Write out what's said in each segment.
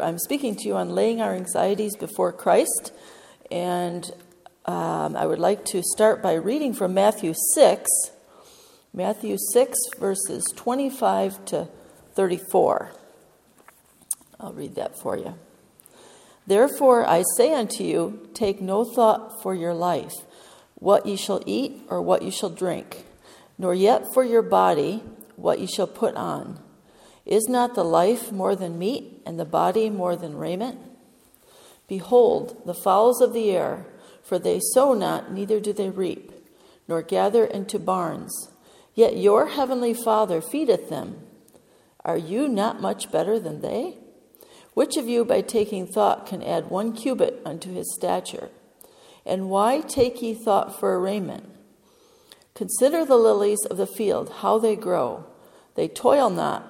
I'm speaking to you on laying our anxieties before Christ. And um, I would like to start by reading from Matthew 6, Matthew 6, verses 25 to 34. I'll read that for you. Therefore, I say unto you, take no thought for your life, what ye shall eat or what ye shall drink, nor yet for your body, what ye shall put on. Is not the life more than meat, and the body more than raiment? Behold, the fowls of the air, for they sow not, neither do they reap, nor gather into barns, yet your heavenly Father feedeth them. Are you not much better than they? Which of you, by taking thought, can add one cubit unto his stature? And why take ye thought for a raiment? Consider the lilies of the field, how they grow. They toil not,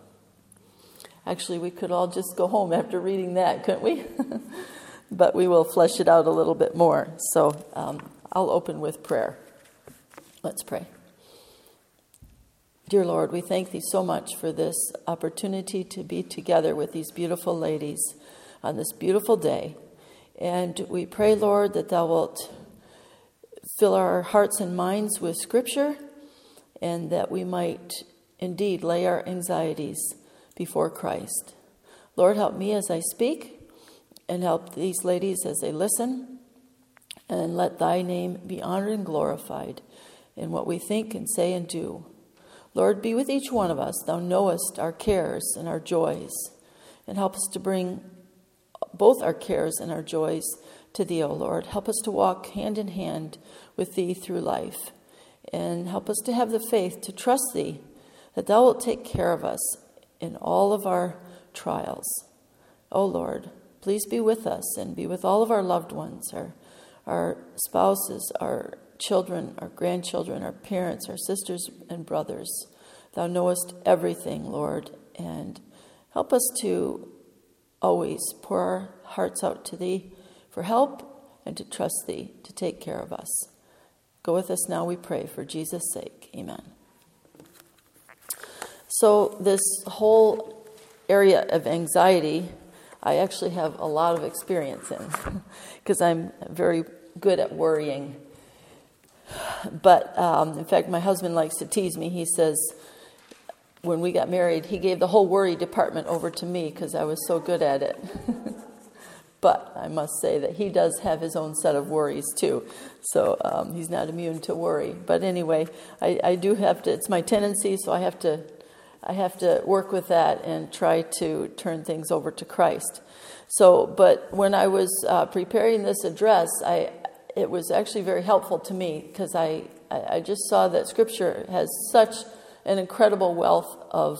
Actually, we could all just go home after reading that, couldn't we? but we will flesh it out a little bit more. So um, I'll open with prayer. Let's pray. Dear Lord, we thank Thee so much for this opportunity to be together with these beautiful ladies on this beautiful day. And we pray, Lord, that Thou wilt fill our hearts and minds with Scripture and that we might indeed lay our anxieties before Christ. Lord, help me as I speak, and help these ladies as they listen, and let thy name be honored and glorified in what we think and say and do. Lord, be with each one of us. Thou knowest our cares and our joys, and help us to bring both our cares and our joys to thee, O Lord. Help us to walk hand in hand with thee through life, and help us to have the faith to trust thee that thou wilt take care of us in all of our trials. O oh Lord, please be with us and be with all of our loved ones, our, our spouses, our children, our grandchildren, our parents, our sisters and brothers. Thou knowest everything, Lord, and help us to always pour our hearts out to Thee for help and to trust Thee to take care of us. Go with us now, we pray, for Jesus' sake. Amen. So, this whole area of anxiety, I actually have a lot of experience in because I'm very good at worrying. But um, in fact, my husband likes to tease me. He says, when we got married, he gave the whole worry department over to me because I was so good at it. but I must say that he does have his own set of worries too. So um, he's not immune to worry. But anyway, I, I do have to, it's my tendency, so I have to I have to work with that and try to turn things over to Christ. So, but when I was uh, preparing this address, I, it was actually very helpful to me because I, I just saw that Scripture has such an incredible wealth of,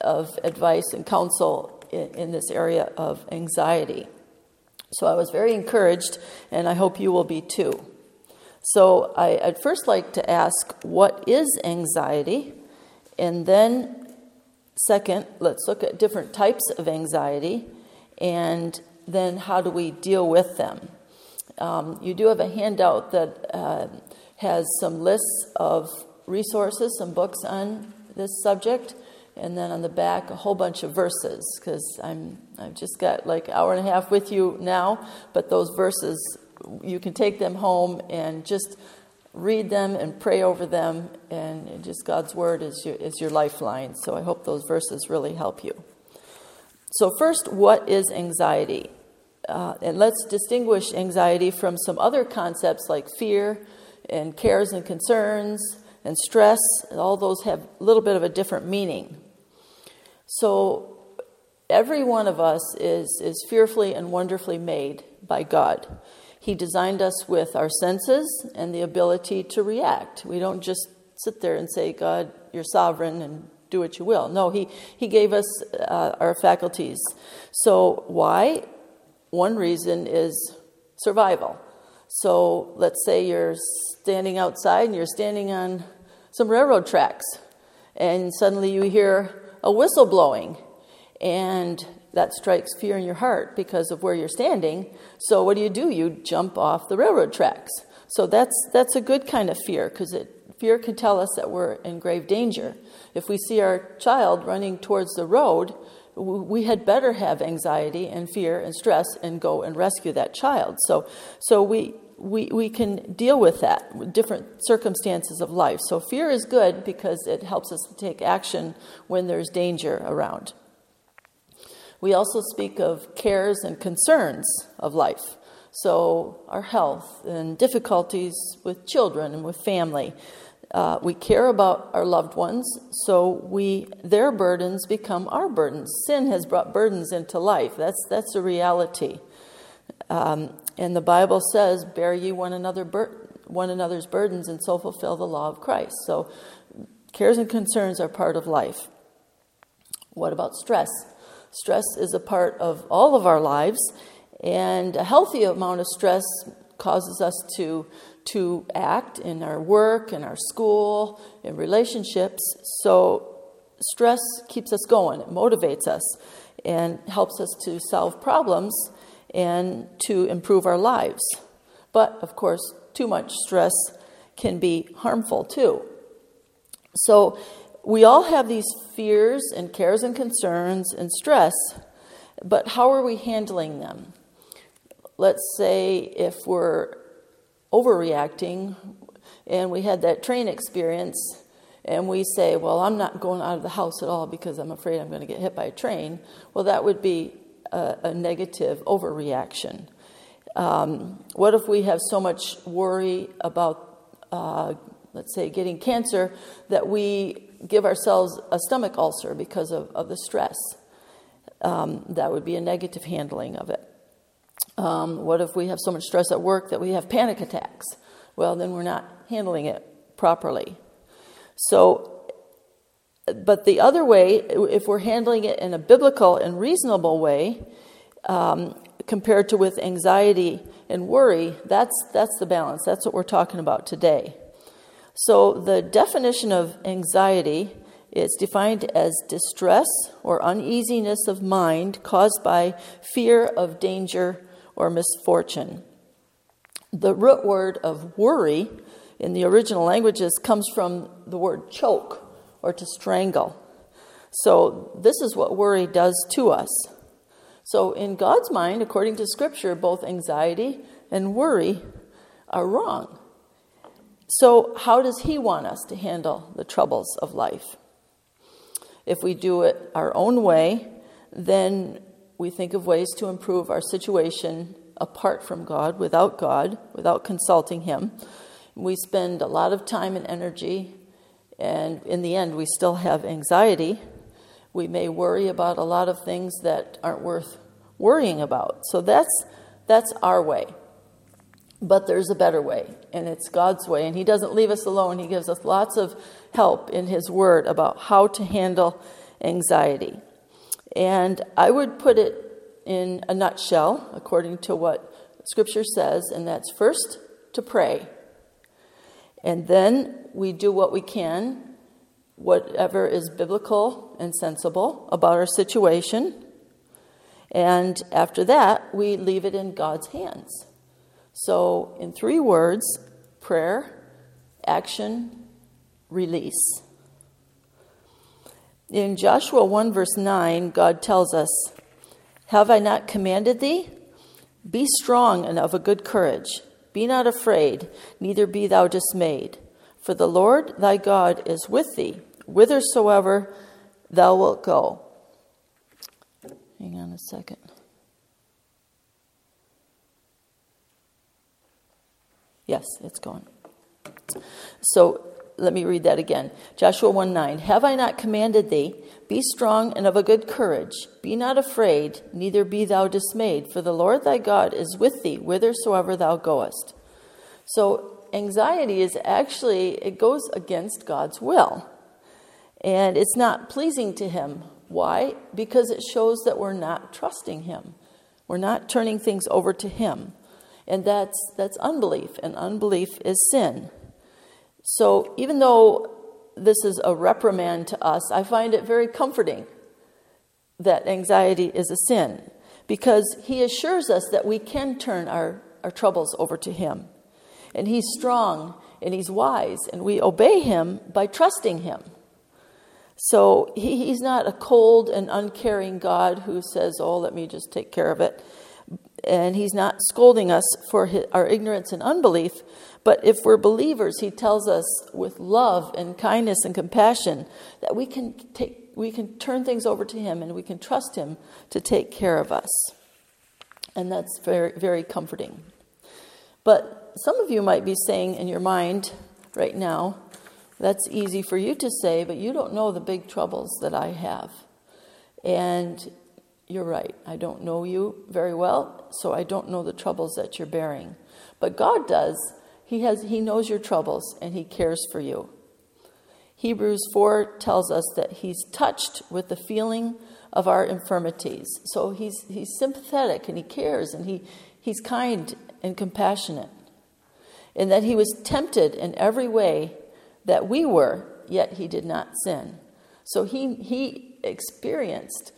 of advice and counsel in, in this area of anxiety. So I was very encouraged, and I hope you will be too. So I, would first like to ask, what is anxiety? And then Second, let's look at different types of anxiety and then how do we deal with them. Um, you do have a handout that uh, has some lists of resources, some books on this subject, and then on the back a whole bunch of verses because I'm I've just got like an hour and a half with you now, but those verses you can take them home and just read them and pray over them, and just God's word is your, is your lifeline. So I hope those verses really help you. So, first, what is anxiety? uh, and let's distinguish anxiety from some other concepts like fear and cares and concerns and stress. All those have a little bit of a different meaning. So, every one of us is, is fearfully and wonderfully made by God. He designed us with our senses and the ability to react. We don't just sit there and say, God, you're sovereign and do what you will. No, He, he gave us uh, our faculties. So, why? One reason is survival. So, let's say you're standing outside and you're standing on some railroad tracks, and suddenly you hear a whistle blowing, and that strikes fear in your heart because of where you're standing. So, what do you do? You jump off the railroad tracks. So, that's, that's a good kind of fear because fear can tell us that we're in grave danger. If we see our child running towards the road, we had better have anxiety and fear and stress and go and rescue that child. So, so we, we, we can deal with that with different circumstances of life. So fear is good because it helps us to take action when there's danger around. We also speak of cares and concerns of life. So, our health and difficulties with children and with family. Uh, we care about our loved ones, so we their burdens become our burdens. Sin has brought burdens into life. That's that's a reality. Um, and the Bible says, "Bear ye one another bur- one another's burdens, and so fulfill the law of Christ." So, cares and concerns are part of life. What about stress? Stress is a part of all of our lives, and a healthy amount of stress causes us to to act in our work, in our school, in relationships. So stress keeps us going, it motivates us, and helps us to solve problems and to improve our lives. But of course, too much stress can be harmful too. So, we all have these fears and cares and concerns and stress, but how are we handling them? Let's say if we're overreacting and we had that train experience and we say, Well, I'm not going out of the house at all because I'm afraid I'm going to get hit by a train, well, that would be a, a negative overreaction. Um, what if we have so much worry about, uh, let's say, getting cancer that we give ourselves a stomach ulcer because of, of the stress? Um, that would be a negative handling of it. Um, what if we have so much stress at work that we have panic attacks? Well, then we're not handling it properly. So, but the other way, if we're handling it in a biblical and reasonable way, um, compared to with anxiety and worry, that's, that's the balance. That's what we're talking about today. So, the definition of anxiety is defined as distress or uneasiness of mind caused by fear of danger or misfortune. The root word of worry in the original languages comes from the word choke or to strangle. So, this is what worry does to us. So, in God's mind, according to Scripture, both anxiety and worry are wrong. So, how does He want us to handle the troubles of life? If we do it our own way, then we think of ways to improve our situation apart from God, without God, without consulting Him. We spend a lot of time and energy, and in the end, we still have anxiety. We may worry about a lot of things that aren't worth worrying about. So that's, that's our way. But there's a better way, and it's God's way, and He doesn't leave us alone. He gives us lots of help in His Word about how to handle anxiety. And I would put it in a nutshell, according to what Scripture says, and that's first to pray. And then we do what we can, whatever is biblical and sensible about our situation. And after that, we leave it in God's hands. So, in three words prayer, action, release. In Joshua 1, verse 9, God tells us, Have I not commanded thee? Be strong and of a good courage. Be not afraid, neither be thou dismayed. For the Lord thy God is with thee, whithersoever thou wilt go. Hang on a second. Yes, it's gone. So let me read that again. Joshua 1 9. Have I not commanded thee? Be strong and of a good courage. Be not afraid, neither be thou dismayed, for the Lord thy God is with thee whithersoever thou goest. So anxiety is actually, it goes against God's will. And it's not pleasing to him. Why? Because it shows that we're not trusting him. We're not turning things over to him. And that's, that's unbelief, and unbelief is sin. So even though this is a reprimand to us, I find it very comforting that anxiety is a sin because he assures us that we can turn our, our troubles over to him. And he's strong and he's wise, and we obey him by trusting him. So he, he's not a cold and uncaring God who says, Oh, let me just take care of it. And he's not scolding us for his, our ignorance and unbelief, but if we're believers, he tells us with love and kindness and compassion that we can take we can turn things over to him and we can trust him to take care of us. And that's very very comforting. But some of you might be saying in your mind right now, that's easy for you to say, but you don't know the big troubles that I have. And you're right. I don't know you very well, so I don't know the troubles that you're bearing. But God does, he, has, he knows your troubles and He cares for you. Hebrews 4 tells us that He's touched with the feeling of our infirmities. So He's, he's sympathetic and He cares and he, He's kind and compassionate. And that He was tempted in every way that we were, yet He did not sin. So He, he experienced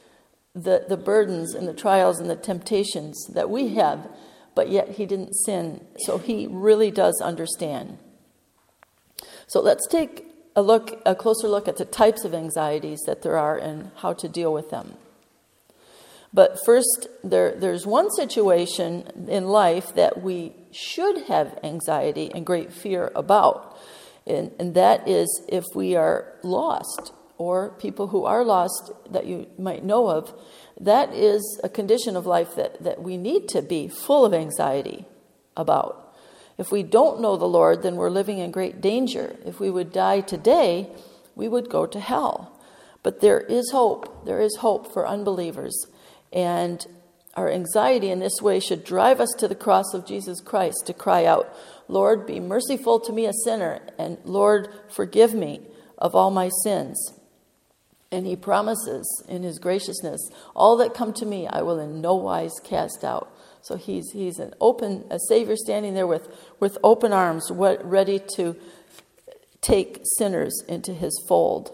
the, the burdens and the trials and the temptations that we have but yet he didn't sin. So he really does understand. So let's take a look, a closer look at the types of anxieties that there are and how to deal with them. But first, there, there's one situation in life that we should have anxiety and great fear about, and, and that is if we are lost or people who are lost that you might know of that is a condition of life that, that we need to be full of anxiety about. If we don't know the Lord, then we're living in great danger. If we would die today, we would go to hell. But there is hope. There is hope for unbelievers. And our anxiety in this way should drive us to the cross of Jesus Christ to cry out, Lord, be merciful to me, a sinner, and Lord, forgive me of all my sins. And he promises in his graciousness, all that come to me I will in no wise cast out. So he's, he's an open, a Savior standing there with, with open arms, ready to take sinners into his fold.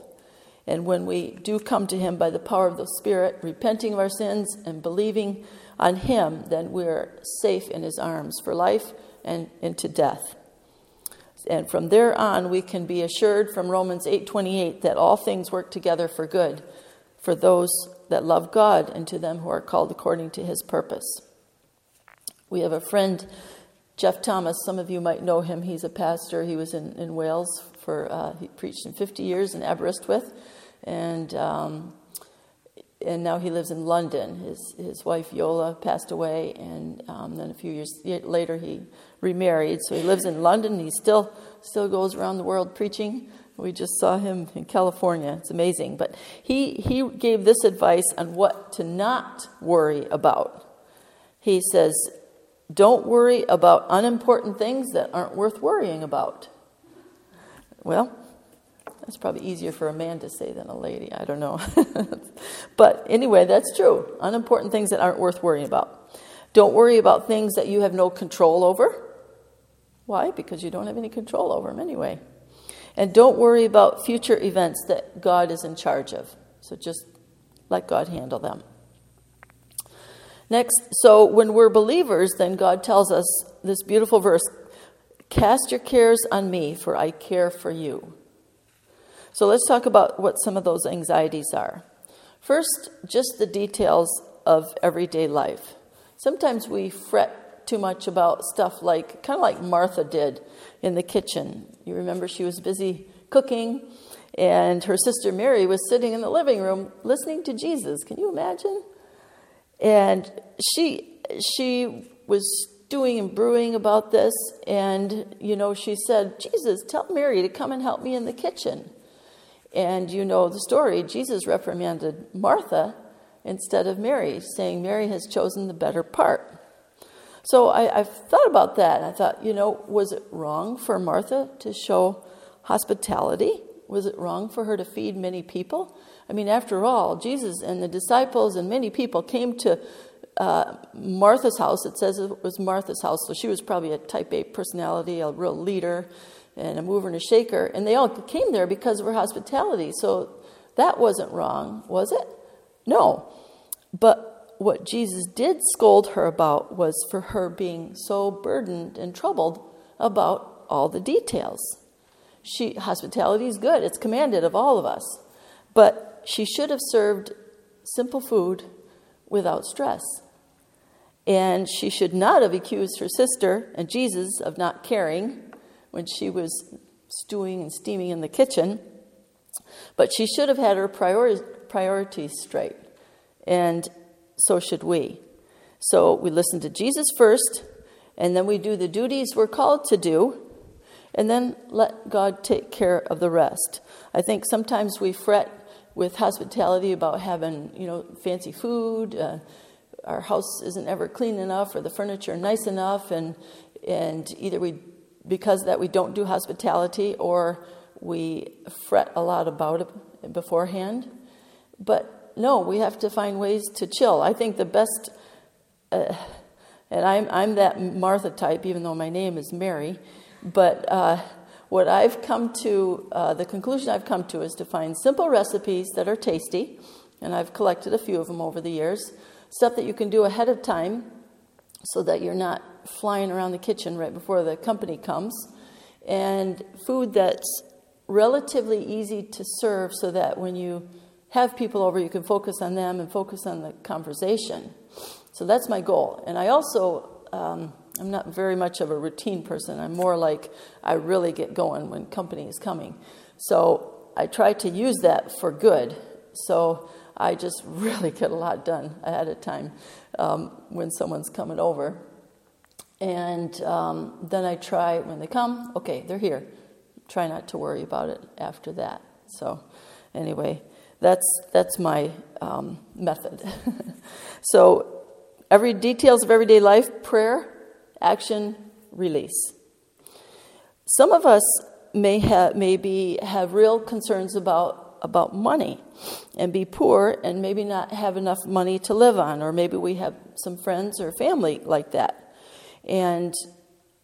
And when we do come to him by the power of the Spirit, repenting of our sins and believing on him, then we're safe in his arms for life and into death. And from there on, we can be assured from Romans 8:28 that all things work together for good for those that love God and to them who are called according to his purpose. We have a friend, Geoff Thomas. Some of you might know him. He's a pastor. He was in, in Wales for, uh, he preached in 50 years in Aberystwyth. And um, and now he lives in London. His his wife Iola passed away, and um, then a few years later he remarried. So he lives in London. He still still goes around the world preaching. We just saw him in California. It's amazing. But he he gave this advice on what to not worry about. He says, "Don't worry about unimportant things that aren't worth worrying about." Well, that's probably easier for a man to say than a lady. I don't know. but anyway, that's true. Unimportant things that aren't worth worrying about. Don't worry about things that you have no control over. Why? Because you don't have any control over them anyway. And don't worry about future events that God is in charge of. So just let God handle them. Next, so when we're believers, then God tells us this beautiful verse Cast your cares on me, for I care for you. So let's talk about what some of those anxieties are. First, just the details of everyday life. Sometimes we fret too much about stuff like, kind of like Martha did in the kitchen. You remember she was busy cooking, and her sister Mary was sitting in the living room listening to Jesus. Can you imagine? And she she was stewing and brewing about this, and you know, she said, Jesus, tell Mary to come and help me in the kitchen. And you know the story. Jesus reprimanded Martha instead of Mary, saying Mary has chosen the better part. So I, I've thought about that. I thought, you know, was it wrong for Martha to show hospitality? Was it wrong for her to feed many people? I mean, after all, Jesus and the disciples and many people came to uh, Martha's house. It says it was Martha's house, so she was probably a type A personality, a real leader, and a mover and a shaker. And they all came there because of her hospitality. So that wasn't wrong, was it? No. But what Jesus did scold her about was for her being so burdened and troubled about all the details. She, hospitality is good, it's commanded of all of us. But she should have served simple food without stress. And she should not have accused her sister and Jesus of not caring when she was stewing and steaming in the kitchen. But she should have had her priori- priorities straight. And so should we. So we listen to Jesus first, and then we do the duties we're called to do, and then let God take care of the rest. I think sometimes we fret with hospitality about having, you know, fancy food. Uh, our house isn't ever clean enough, or the furniture nice enough, and and either we, because that we don't do hospitality, or we fret a lot about it beforehand. But no, we have to find ways to chill. I think the best, uh, and I'm, I'm that Martha type, even though my name is Mary, but uh, what I've come to, uh, the conclusion I've come to is to find simple recipes that are tasty, and I've collected a few of them over the years, stuff that you can do ahead of time so that you're not flying around the kitchen right before the company comes, and food that's relatively easy to serve so that when you have people over, you can focus on them and focus on the conversation. So that's my goal. And I also, um, I'm not very much of a routine person. I'm more like I really get going when company is coming. So I try to use that for good. So I just really get a lot done ahead of time um, when someone's coming over. And um, then I try, when they come, okay, they're here. Try not to worry about it after that. So, anyway, that's, that's my um, method. so, every details of everyday life prayer, action, release. Some of us may have, maybe have real concerns about, about money and be poor and maybe not have enough money to live on, or maybe we have some friends or family like that. And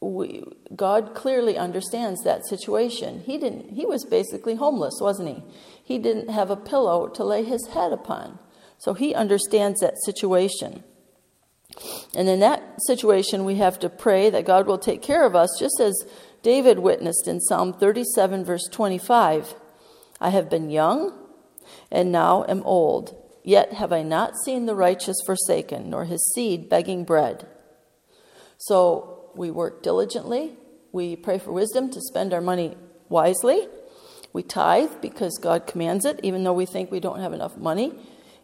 we, God clearly understands that situation. He didn't. He was basically homeless, wasn't he? He didn't have a pillow to lay his head upon, so he understands that situation. And in that situation, we have to pray that God will take care of us, just as David witnessed in Psalm 37, verse 25. I have been young, and now am old. Yet have I not seen the righteous forsaken, nor his seed begging bread. So we work diligently. We pray for wisdom to spend our money wisely. We tithe because God commands it, even though we think we don't have enough money.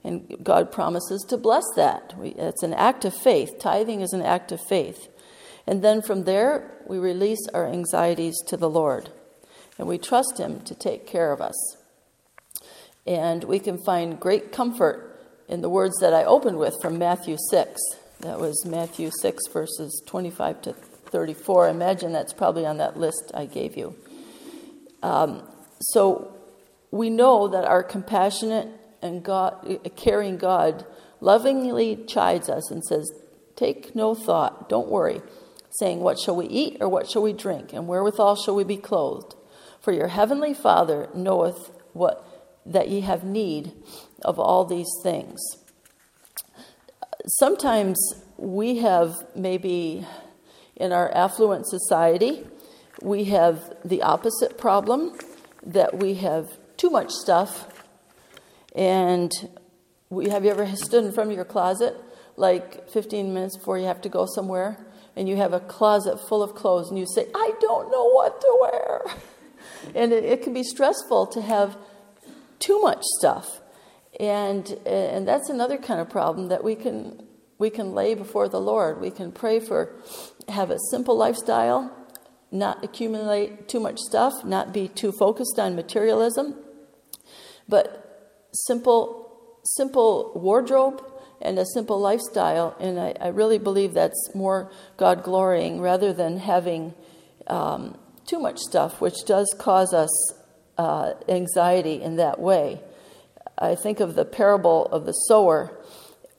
And God promises to bless that. We, it's an act of faith. Tithing is an act of faith. And then from there, we release our anxieties to the Lord. And we trust Him to take care of us. And we can find great comfort in the words that I opened with from Matthew 6. That was Matthew 6, verses 25 to 34. Imagine that's probably on that list I gave you. Um, so we know that our compassionate and God, caring God lovingly chides us and says, Take no thought, don't worry, saying, What shall we eat or what shall we drink, and wherewithal shall we be clothed? For your heavenly Father knoweth what that ye have need of all these things. Sometimes we have maybe in our affluent society, we have the opposite problem that we have too much stuff. And we, have you ever stood in front of your closet like 15 minutes before you have to go somewhere and you have a closet full of clothes and you say, I don't know what to wear? And it, it can be stressful to have too much stuff. And, and that's another kind of problem that we can we can lay before the Lord. We can pray for, have a simple lifestyle, not accumulate too much stuff, not be too focused on materialism, but simple, simple wardrobe and a simple lifestyle. And I, I really believe that's more God glorying rather than having um, too much stuff, which does cause us uh, anxiety in that way. I think of the parable of the sower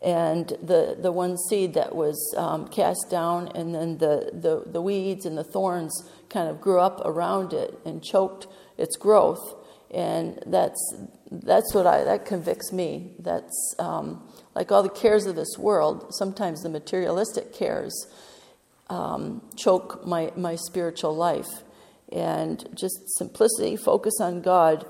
and the, the one seed that was um, cast down, and then the, the, the weeds and the thorns kind of grew up around it and choked its growth. And that's, that's what I, that convicts me. That's um, like all the cares of this world, sometimes the materialistic cares um, choke my, my spiritual life. And just simplicity, focus on God,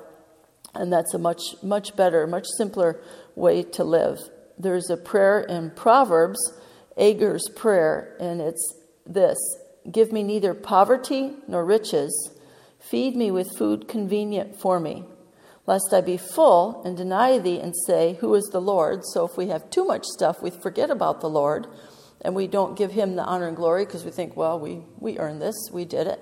and that's a much, much better, much simpler way to live there's a prayer in Proverbs, Agur's prayer, and it's this Give me neither poverty nor riches, feed me with food convenient for me, lest I be full and deny thee and say, Who is the Lord? So if we have too much stuff, we forget about the Lord and we don't give him the honor and glory because we think, well, we, we earned this, we did it.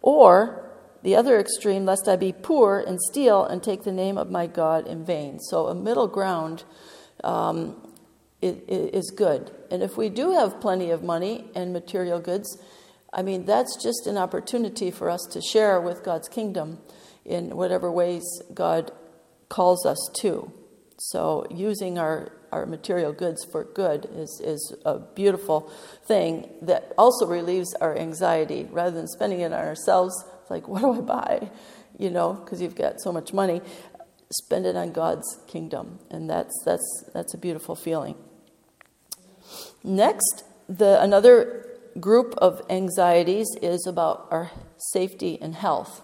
Or the other extreme, lest I be poor and steal and take the name of my God in vain. So a middle ground um, is good. And if we do have plenty of money and material goods, I mean, that's just an opportunity for us to share with God's kingdom in whatever ways God calls us to. So, using our, our material goods for good is, is a beautiful thing that also relieves our anxiety rather than spending it on ourselves. It's like, what do I buy? You know, because you've got so much money spend it on God's kingdom, and that's that's that's a beautiful feeling. Next, the another group of anxieties is about our safety and health.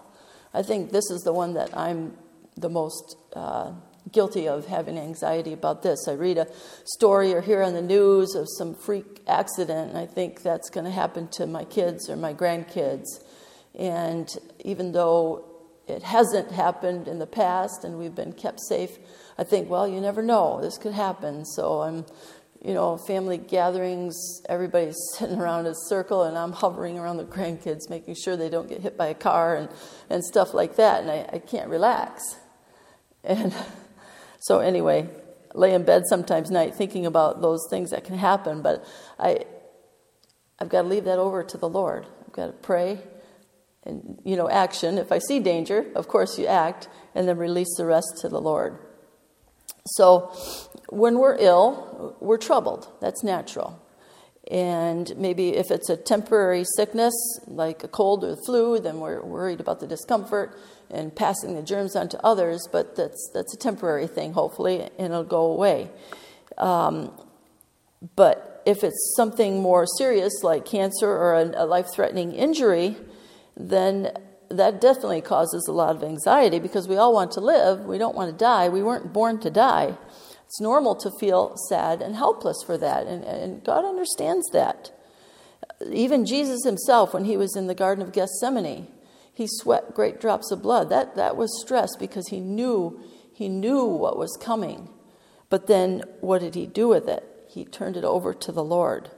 I think this is the one that I'm the most uh, guilty of having anxiety about this. I read a story or hear on the news of some freak accident, and I think that's going to happen to my kids or my grandkids. And even though it hasn't happened in the past and we've been kept safe, I think, well, you never know. This could happen. So I'm, you know, family gatherings, everybody's sitting around a circle and I'm hovering around the grandkids, making sure they don't get hit by a car and, and stuff like that. And I, I can't relax. And so, anyway, lay in bed sometimes night thinking about those things that can happen, but I, I've got to leave that over to the Lord. I've got to pray and you know action. If i see danger of course you act and then release the rest to the lord. So when we're ill we're troubled. That's natural. And maybe if it's a temporary sickness like a cold or the flu then we're worried about the discomfort and passing the germs on to others but that's that's a temporary thing hopefully and it'll go away. Um, but if it's something more serious like cancer or a, a life-threatening injury then that definitely causes a lot of anxiety because we all want to live. We don't want to die. We weren't born to die. It's normal to feel sad and helpless for that, and, and God understands that. Even Jesus himself, when he was in the Garden of Gethsemane, he sweat great drops of blood. That, that was stress because he knew, he knew what was coming. But then what did he do with it? He turned it over to the Lord.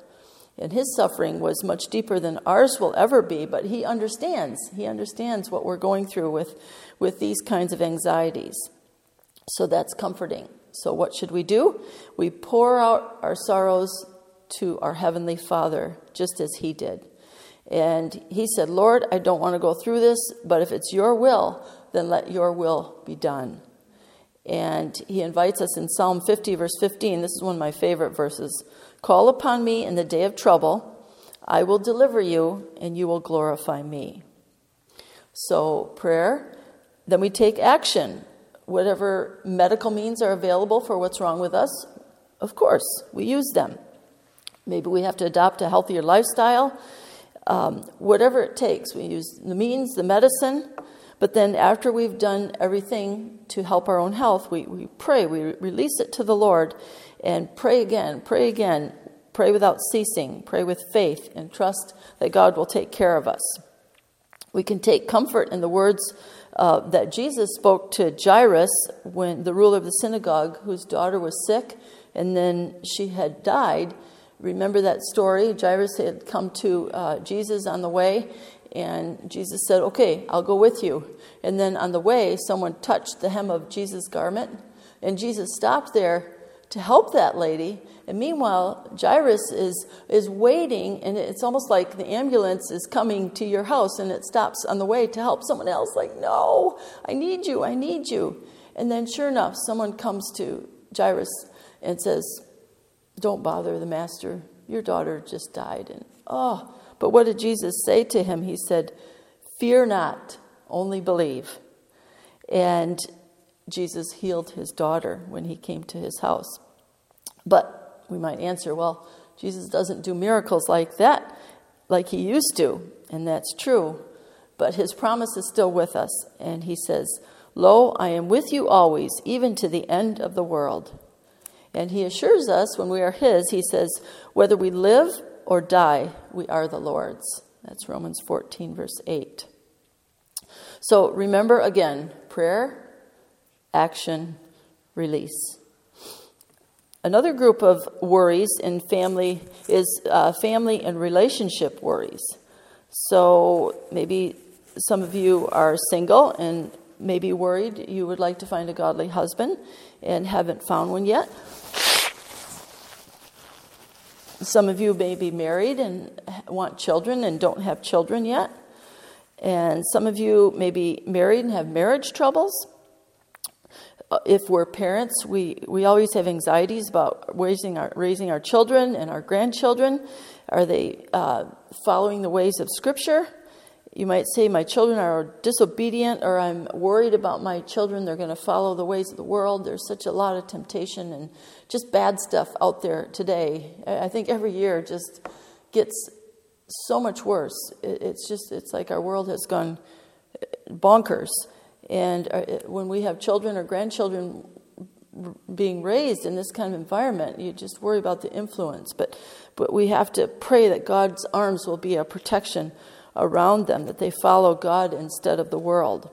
And his suffering was much deeper than ours will ever be, but he understands. He understands what we're going through with, with these kinds of anxieties. So that's comforting. So, what should we do? We pour out our sorrows to our Heavenly Father, just as He did. And He said, Lord, I don't want to go through this, but if it's your will, then let your will be done. And He invites us in Psalm 50, verse 15. This is one of my favorite verses. Call upon me in the day of trouble. I will deliver you, and you will glorify me. So, prayer. Then we take action. Whatever medical means are available for what's wrong with us, of course, we use them. Maybe we have to adopt a healthier lifestyle. Um, whatever it takes, we use the means, the medicine. But then, after we've done everything to help our own health, we, we pray, we release it to the Lord, and pray again, pray again, pray without ceasing, pray with faith, and trust that God will take care of us. We can take comfort in the words uh, that Jesus spoke to Jairus when the ruler of the synagogue, whose daughter was sick and then she had died, remember that story? Jairus had come to uh, Jesus on the way, and Jesus said, Okay, I'll go with you. And then on the way, someone touched the hem of Jesus' garment, and Jesus stopped there to help that lady. And meanwhile, Jairus is, is waiting, and it's almost like the ambulance is coming to your house and it stops on the way to help someone else. Like, no, I need you, I need you. And then, sure enough, someone comes to Jairus and says, Don't bother the master. Your daughter just died. And oh, but what did Jesus say to him? He said, Fear not, only believe. And Jesus healed his daughter when he came to his house. But we might answer, well, Jesus doesn't do miracles like that, like he used to, and that's true. But his promise is still with us, and he says, Lo, I am with you always, even to the end of the world. And he assures us when we are his, he says, whether we live or die, we are the Lord's. That's Romans 14, verse 8. So remember again prayer, action, release. Another group of worries in family is uh, family and relationship worries. So maybe some of you are single and maybe worried you would like to find a godly husband and haven't found one yet. Some of you may be married and want children and don't have children yet. And some of you may be married and have marriage troubles. If we're parents, we, we always have anxieties about raising our, raising our children and our grandchildren. Are they uh, following the ways of Scripture? You might say, My children are disobedient, or I'm worried about my children. They're going to follow the ways of the world. There's such a lot of temptation and just bad stuff out there today. I think every year just gets so much worse. It's just, it's like our world has gone bonkers. And uh, when we have children or grandchildren being raised in this kind of environment, you just worry about the influence. But, but we have to pray that God's arms will be a protection around them, that they follow God instead of the world.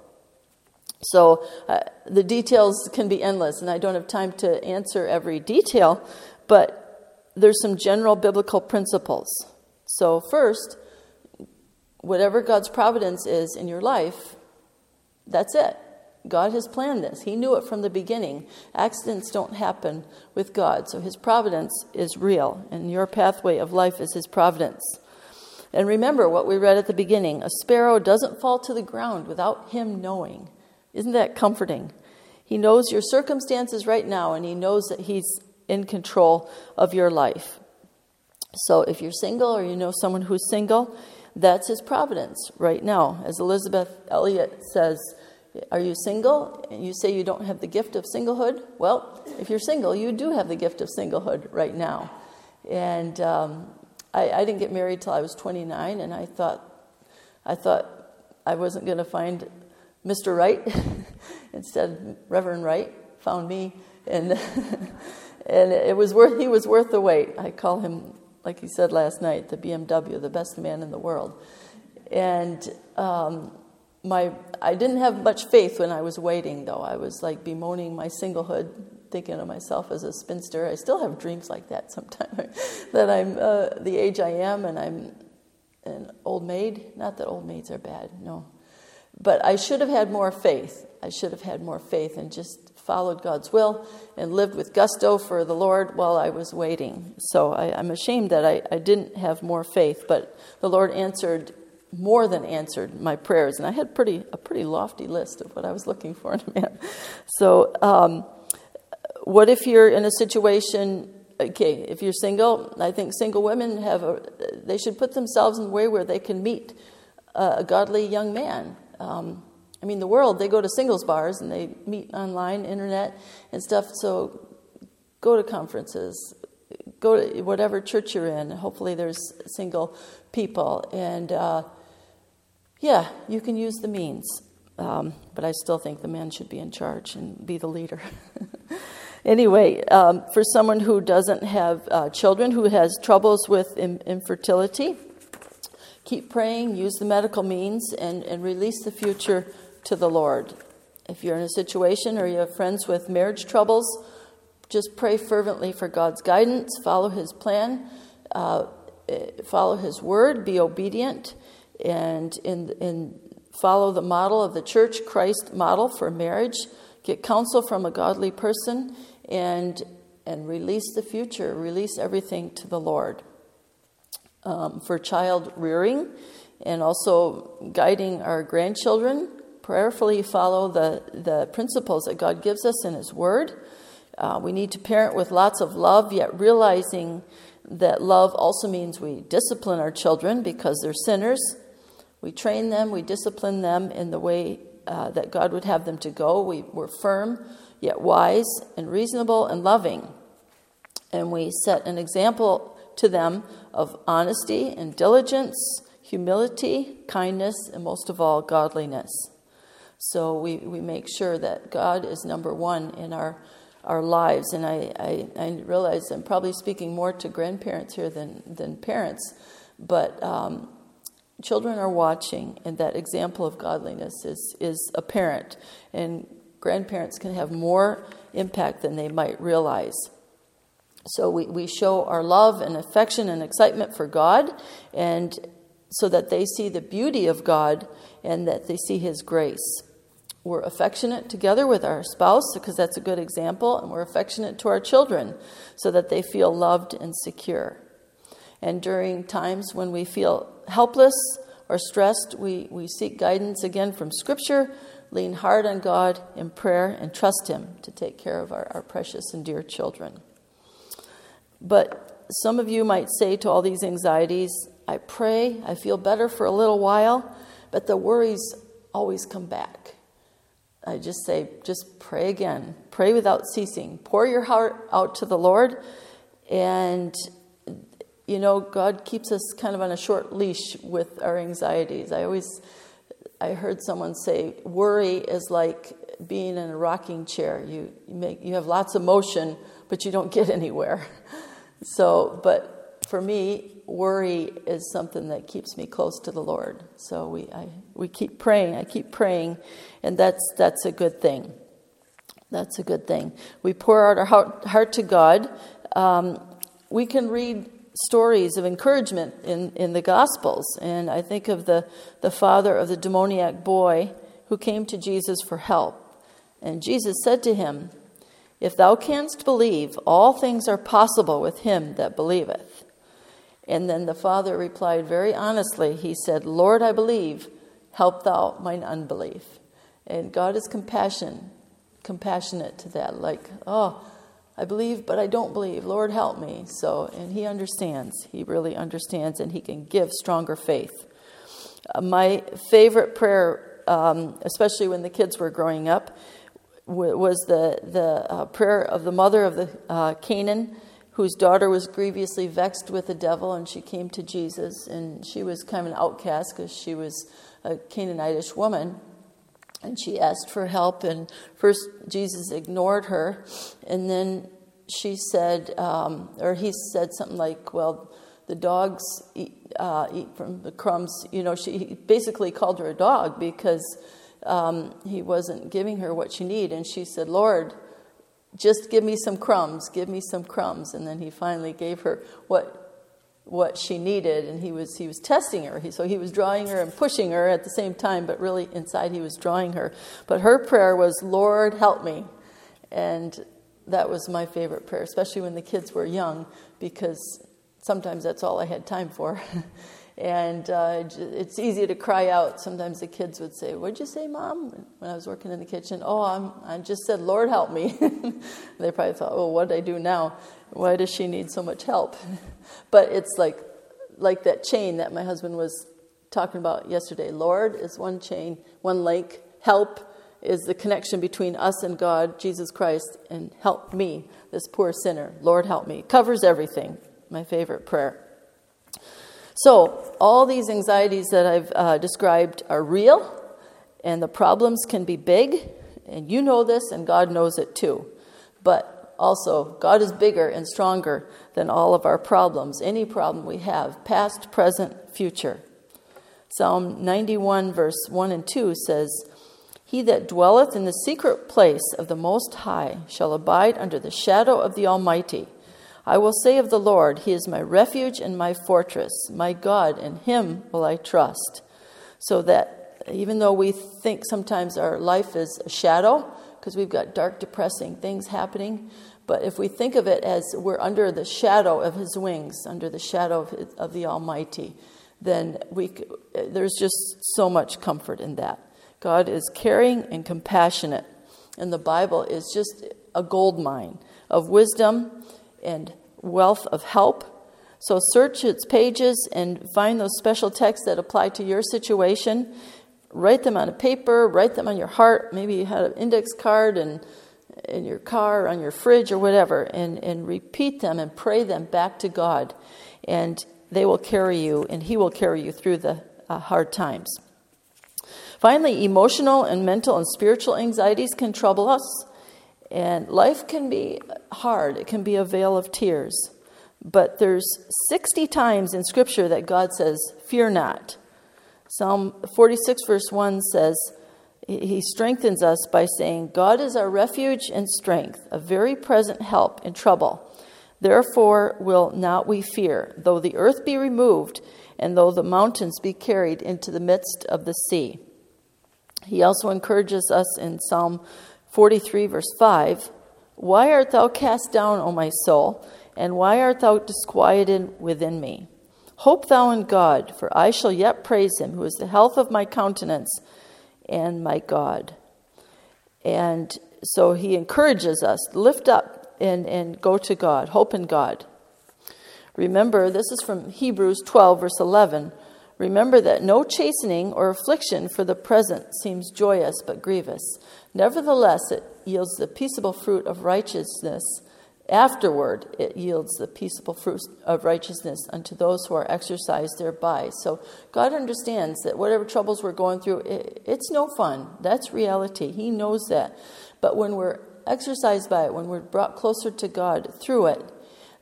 So uh, the details can be endless, and I don't have time to answer every detail, but there's some general biblical principles. So, first, whatever God's providence is in your life, that's it. God has planned this. He knew it from the beginning. Accidents don't happen with God, so His providence is real, and your pathway of life is His providence. And remember what we read at the beginning a sparrow doesn't fall to the ground without him knowing. Isn't that comforting? He knows your circumstances right now, and he knows that he's in control of your life. So if you're single or you know someone who's single, that's his providence right now. As Elisabeth Elliot says, Are you single? You say you don't have the gift of singlehood? Well, if you're single, you do have the gift of singlehood right now. And um, I, I didn't get married till I was 29, and I thought, I thought I wasn't going to find Mr. Wright. Instead, Reverend Wright found me, and and it was worth. He was worth the wait. I call him, like he said last night, the BMW, the best man in the world. And um, my, I didn't have much faith when I was waiting, though. I was like bemoaning my singlehood, thinking of myself as a spinster. I still have dreams like that sometimes, that I'm uh, the age I am and I'm an old maid. Not that old maids are bad, no. But I should have had more faith. I should have had more faith and just followed God's will and lived with gusto for the Lord while I was waiting. So I, am ashamed that I, I didn't have more faith, but the Lord answered more than answered my prayers, and I had pretty a pretty lofty list of what I was looking for in a man. So um, what if you're in a situation okay if you're single i think single women have a, they should put themselves in a way where they can meet a godly young man um, i mean the world they go to singles bars and they meet online internet and stuff. So go to conferences go to whatever church you're in. Hopefully there's single people. And uh, yeah you can use the means. Um, but i still think the man should be in charge and be the leader. Anyway, um, for someone who doesn't have uh, children, who has troubles with in- infertility, keep praying, use the medical means, and, and release the future to the Lord. If you're in a situation or you have friends with marriage troubles, just pray fervently for God's guidance, follow His plan. uh, follow His word, be obedient, and in, in follow the model of the church Christ model for marriage. Get counsel from a godly person, and and release the future. Release everything to the Lord. Um, for child rearing, and also guiding our grandchildren, prayerfully follow the the principles that God gives us in His Word. Uh, we need to parent with lots of love, yet realizing that love also means we discipline our children because they're sinners. We train them, we discipline them in the way uh, that God would have them to go. We, we're firm, yet wise and reasonable and loving. And we set an example to them of honesty and diligence, humility, kindness, and most of all, godliness. So we, we make sure that God is number one in our our lives. And I, I, I, realize I'm probably speaking more to grandparents here than, than parents, but um, children are watching, and that example of godliness is, is apparent. And grandparents can have more impact than they might realize. So we, we show our love and affection and excitement for God, and so that they see the beauty of God and that they see His grace. We're affectionate together with our spouse because that's a good example, and we're affectionate to our children so that they feel loved and secure. And during times when we feel helpless or stressed, we, we seek guidance again from Scripture, lean hard on God in prayer, and trust Him to take care of our, our precious and dear children. But some of you might say to all these anxieties, I pray, I feel better for a little while, but the worries always come back. I just say, just pray again. Pray without ceasing. Pour your heart out to the Lord. And, you know, God keeps us kind of on a short leash with our anxieties. I always, I heard someone say, worry is like being in a rocking chair. You, you, make, you have lots of motion, but you don't get anywhere. So, but for me, worry is something that keeps me close to the Lord. So we, I, we keep praying. I keep praying, and that's that's a good thing. That's a good thing. We pour out our heart, heart to God. Um, we can read stories of encouragement in, in the Gospels, and I think of the the father of the demoniac boy who came to Jesus for help, and Jesus said to him. If thou canst believe, all things are possible with him that believeth. And then the father replied very honestly, he said, Lord, I believe, help thou mine unbelief. And God is compassion, compassionate to that, like, oh, I believe, but I don't believe. Lord, help me. So, and he understands. He really understands, and he can give stronger faith. Uh, my favorite prayer, um, especially when the kids were growing up, w- was the, the uh, prayer of the mother of the uh, Canaan whose daughter was grievously vexed with the devil, and she came to Jesus, and she was kind of an outcast because she was a Canaanitish woman. And she asked for help, and first Jesus ignored her, and then she said, um, or he said something like, Well, the dogs eat, uh, eat from the crumbs. You know, she basically called her a dog because um, he wasn't giving her what she needed. And she said, Lord, just give me some crumbs, give me some crumbs. And then he finally gave her what what she needed and he was he was testing her. He, so he was drawing her and pushing her at the same time but really inside he was drawing her. But her prayer was lord help me. And that was my favorite prayer especially when the kids were young because sometimes that's all i had time for And uh, it's easy to cry out. Sometimes the kids would say, What'd you say, Mom? When I was working in the kitchen, Oh, I'm, I just said, Lord, help me. they probably thought, Oh, what did I do now? Why does she need so much help? but it's like, like that chain that my husband was talking about yesterday. Lord is one chain, one link. Help is the connection between us and God, Jesus Christ, and help me, this poor sinner. Lord, help me. Covers everything. My favorite prayer. So, all these anxieties that I've uh, described are real, and the problems can be big, and you know this, and God knows it too. But also, God is bigger and stronger than all of our problems, any problem we have, past, present, future. Psalm 91, verse 1 and 2 says, He that dwelleth in the secret place of the Most High shall abide under the shadow of the Almighty. I will say of the Lord, He is my refuge and my fortress, my God, in Him will I trust. So that even though we think sometimes our life is a shadow, because we've got dark, depressing things happening, but if we think of it as we're under the shadow of His wings, under the shadow of, his, of the Almighty, then we, there's just so much comfort in that. God is caring and compassionate, and the Bible is just a gold mine of wisdom and wealth of help. So search its pages and find those special texts that apply to your situation. Write them on a paper, write them on your heart. Maybe you had an index card and in your car, on your fridge, or whatever, and, and repeat them and pray them back to God. And they will carry you, and He will carry you through the uh, hard times. Finally, emotional and mental and spiritual anxieties can trouble us. And life can be hard, it can be a vale of tears. But there's 60 times in Scripture that God says, Fear not. Psalm 46, verse 1 says, He strengthens us by saying, God is our refuge and strength, a very present help in trouble. Therefore will not we fear, though the earth be removed, and though the mountains be carried into the midst of the sea. He also encourages us in Psalm 43, verse 5 Why art thou cast down, O my soul, and why art thou disquieted within me? Hope thou in God, for I shall yet praise him, who is the health of my countenance and my God. And so he encourages us lift up and, and go to God, hope in God. Remember, this is from Hebrews 12, verse 11. Remember that no chastening or affliction for the present seems joyous but grievous. Nevertheless, it yields the peaceable fruit of righteousness. Afterward, it yields the peaceable fruit of righteousness unto those who are exercised thereby. So, God understands that whatever troubles we're going through, it, it's no fun. That's reality. He knows that. But when we're exercised by it, when we're brought closer to God through it,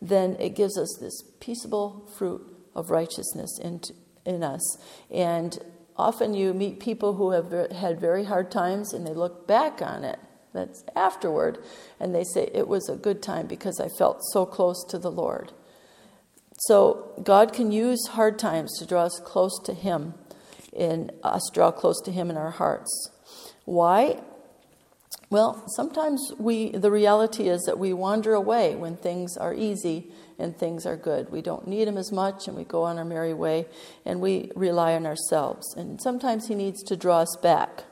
then it gives us this peaceable fruit of righteousness in, in us. And Often you meet people who have had very hard times and they look back on it, that's afterward, and they say, It was a good time because I felt so close to the Lord. So God can use hard times to draw us close to Him and us draw close to Him in our hearts. Why? Well, sometimes we the reality is that we wander away when things are easy and things are good. We don't need him as much and we go on our merry way and we rely on ourselves. And sometimes he needs to draw us back.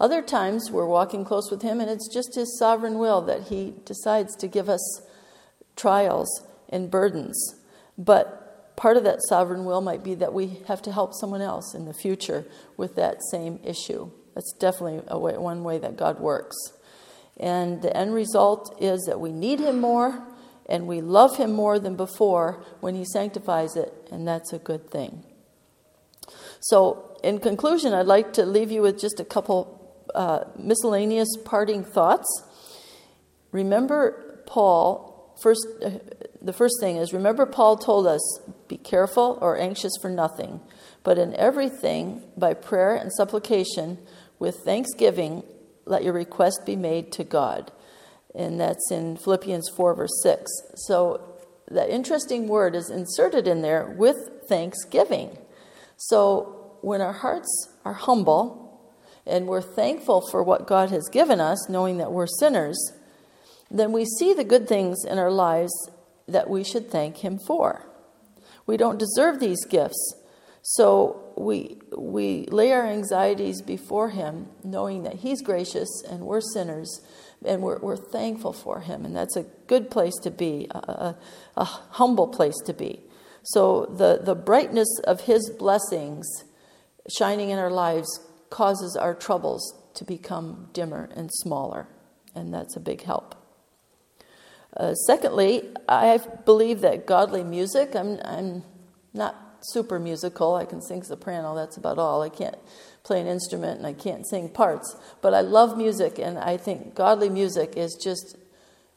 Other times we're walking close with him and it's just his sovereign will that he decides to give us trials and burdens. But part of that sovereign will might be that we have to help someone else in the future with that same issue. That's definitely a way, one way that God works. And the end result is that we need Him more and we love Him more than before when He sanctifies it, and that's a good thing. So, in conclusion, I'd like to leave you with just a couple uh, miscellaneous parting thoughts. Remember, Paul, first, uh, the first thing is remember, Paul told us be careful or anxious for nothing, but in everything, by prayer and supplication, with thanksgiving, let your request be made to God. And that's in Philippians 4, verse 6. So that interesting word is inserted in there with thanksgiving. So when our hearts are humble and we're thankful for what God has given us, knowing that we're sinners, then we see the good things in our lives that we should thank Him for. We don't deserve these gifts, so we, we lay our anxieties before Him, knowing that He's gracious and we're sinners, and we're, we're thankful for Him. And that's a good place to be, a, a, humble place to be. So the, the brightness of His blessings shining in our lives causes our troubles to become dimmer and smaller, and that's a big help. Uh, secondly, I believe that godly music, I'm, I'm not super musical. I can sing soprano, that's about all. I can't play an instrument and I can't sing parts. But I love music, and I think godly music is just.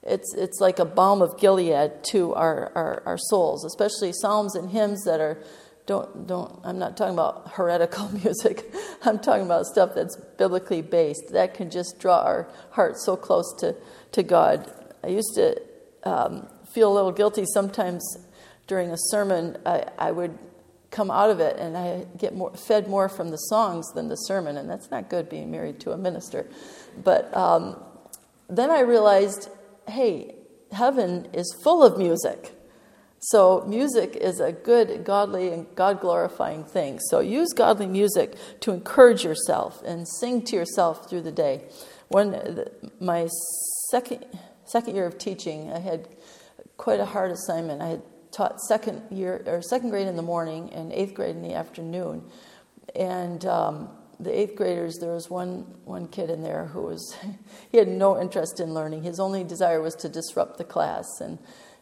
It's, it's like a balm of Gilead to our, our, our souls, especially psalms and hymns that are don't don't i'm not talking about heretical music i'm talking about stuff that's biblically based that can just draw our hearts so close to, to god i used to um, feel a little guilty sometimes during a sermon. I, I would come out of it and I get more, fed more from the songs than the sermon, and that's not good being married to a minister. But um, then I realized hey, heaven is full of music. So, music is a good, godly, and God glorifying thing. So, use godly music to encourage yourself and sing to yourself through the day. When my second, second year of teaching, I had quite a hard assignment. I had taught second year or second grade in the morning and eighth grade in the afternoon, and um, the eighth graders, there was one one kid in there who was he had no interest in learning. His only desire was to disrupt the class, and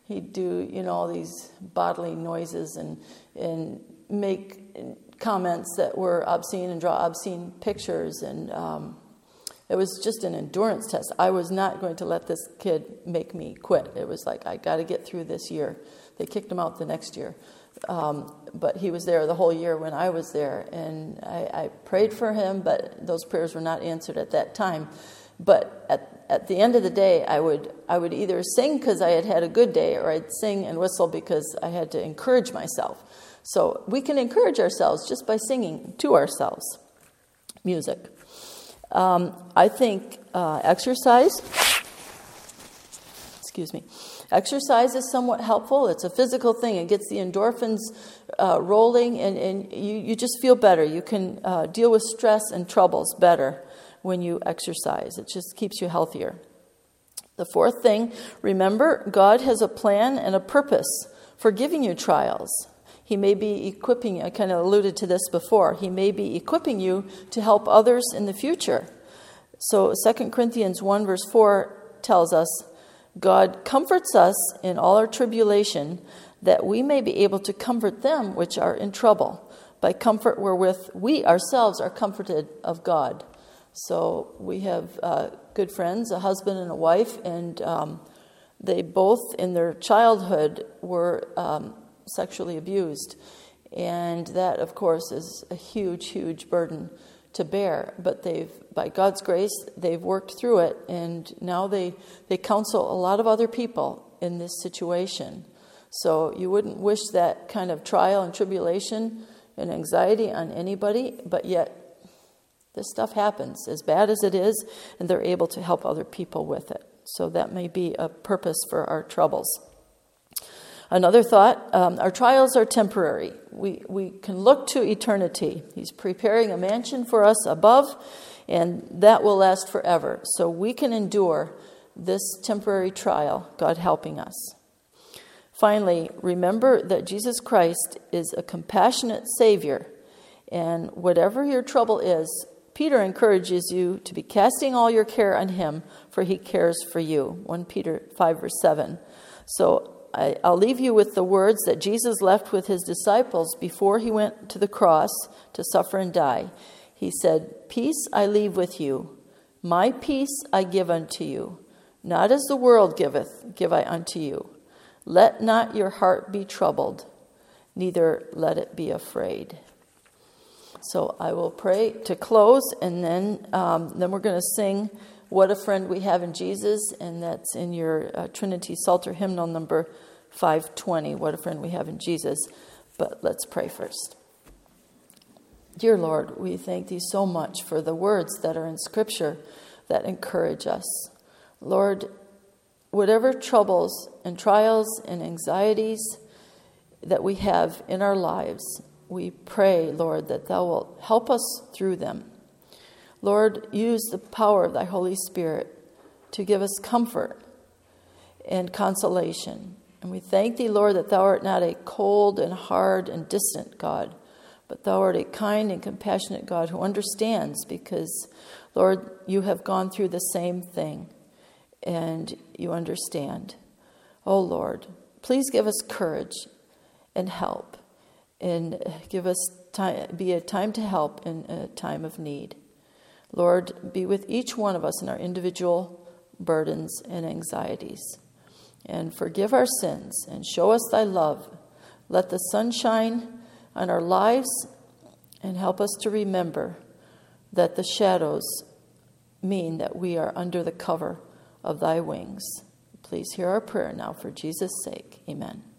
he'd do you know all these bodily noises and and make comments that were obscene and draw obscene pictures and. Um, it was just an endurance test. I was not going to let this kid make me quit. It was like, I got to get through this year. They kicked him out the next year. Um, but he was there the whole year when I was there, and I, I, prayed for him, but those prayers were not answered at that time. But at, at the end of the day, I would, I would either sing because I had had a good day, or I'd sing and whistle because I had to encourage myself. So we can encourage ourselves just by singing to ourselves music. Um, I think uh, exercise, excuse me, exercise is somewhat helpful. It's a physical thing, it gets the endorphins uh, rolling, and, and you, you just feel better. You can uh, deal with stress and troubles better when you exercise, it just keeps you healthier. The fourth thing, remember, God has a plan and a purpose for giving you trials. He may be equipping you, I kind of alluded to this before, he may be equipping you to help others in the future. So 2 Corinthians 1, verse 4 tells us God comforts us in all our tribulation, that we may be able to comfort them which are in trouble, by comfort wherewith we ourselves are comforted of God. So we have uh, good friends, a husband and a wife, and um, they both in their childhood were um, sexually abused. And that, of course, is a huge, huge burden to bear. But they've, by God's grace, they've worked through it, and now they, they counsel a lot of other people in this situation. So you wouldn't wish that kind of trial and tribulation and anxiety on anybody, but yet this stuff happens, as bad as it is, and they're able to help other people with it. So that may be a purpose for our troubles. Another thought um, our trials are temporary. We, we can look to eternity. He's preparing a mansion for us above, and that will last forever. So we can endure this temporary trial, God helping us. Finally, remember that Jesus Christ is a compassionate Savior, and whatever your trouble is, Peter encourages you to be casting all your care on Him, for He cares for you. 1 Peter 5, verse 7. So I, will leave you with the words that Jesus left with his disciples before he went to the cross to suffer and die. He said, Peace I leave with you, my peace I give unto you. Not as the world giveth, give I unto you. Let not your heart be troubled, neither let it be afraid. So I will pray to close, and then, um, then we're going to sing. What a Friend We Have in Jesus, and that's in your uh, Trinity Psalter hymnal number 520. What a Friend We Have in Jesus. But let's pray first. Dear Lord, we thank Thee so much for the words that are in Scripture that encourage us. Lord, whatever troubles and trials and anxieties that we have in our lives, we pray, Lord, that Thou wilt help us through them. Lord, use the power of thy Holy Spirit to give us comfort and consolation. And we thank thee, Lord, that thou art not a cold and hard and distant God, but thou art a kind and compassionate God who understands because, Lord, you have gone through the same thing and you understand. Oh, Lord, please give us courage and help and give us time, be a time to help in a time of need. Lord, be with each one of us in our individual burdens and anxieties. And forgive our sins and show us thy love. Let the sun shine on our lives and help us to remember that the shadows mean that we are under the cover of thy wings. Please hear our prayer now for Jesus' sake. Amen.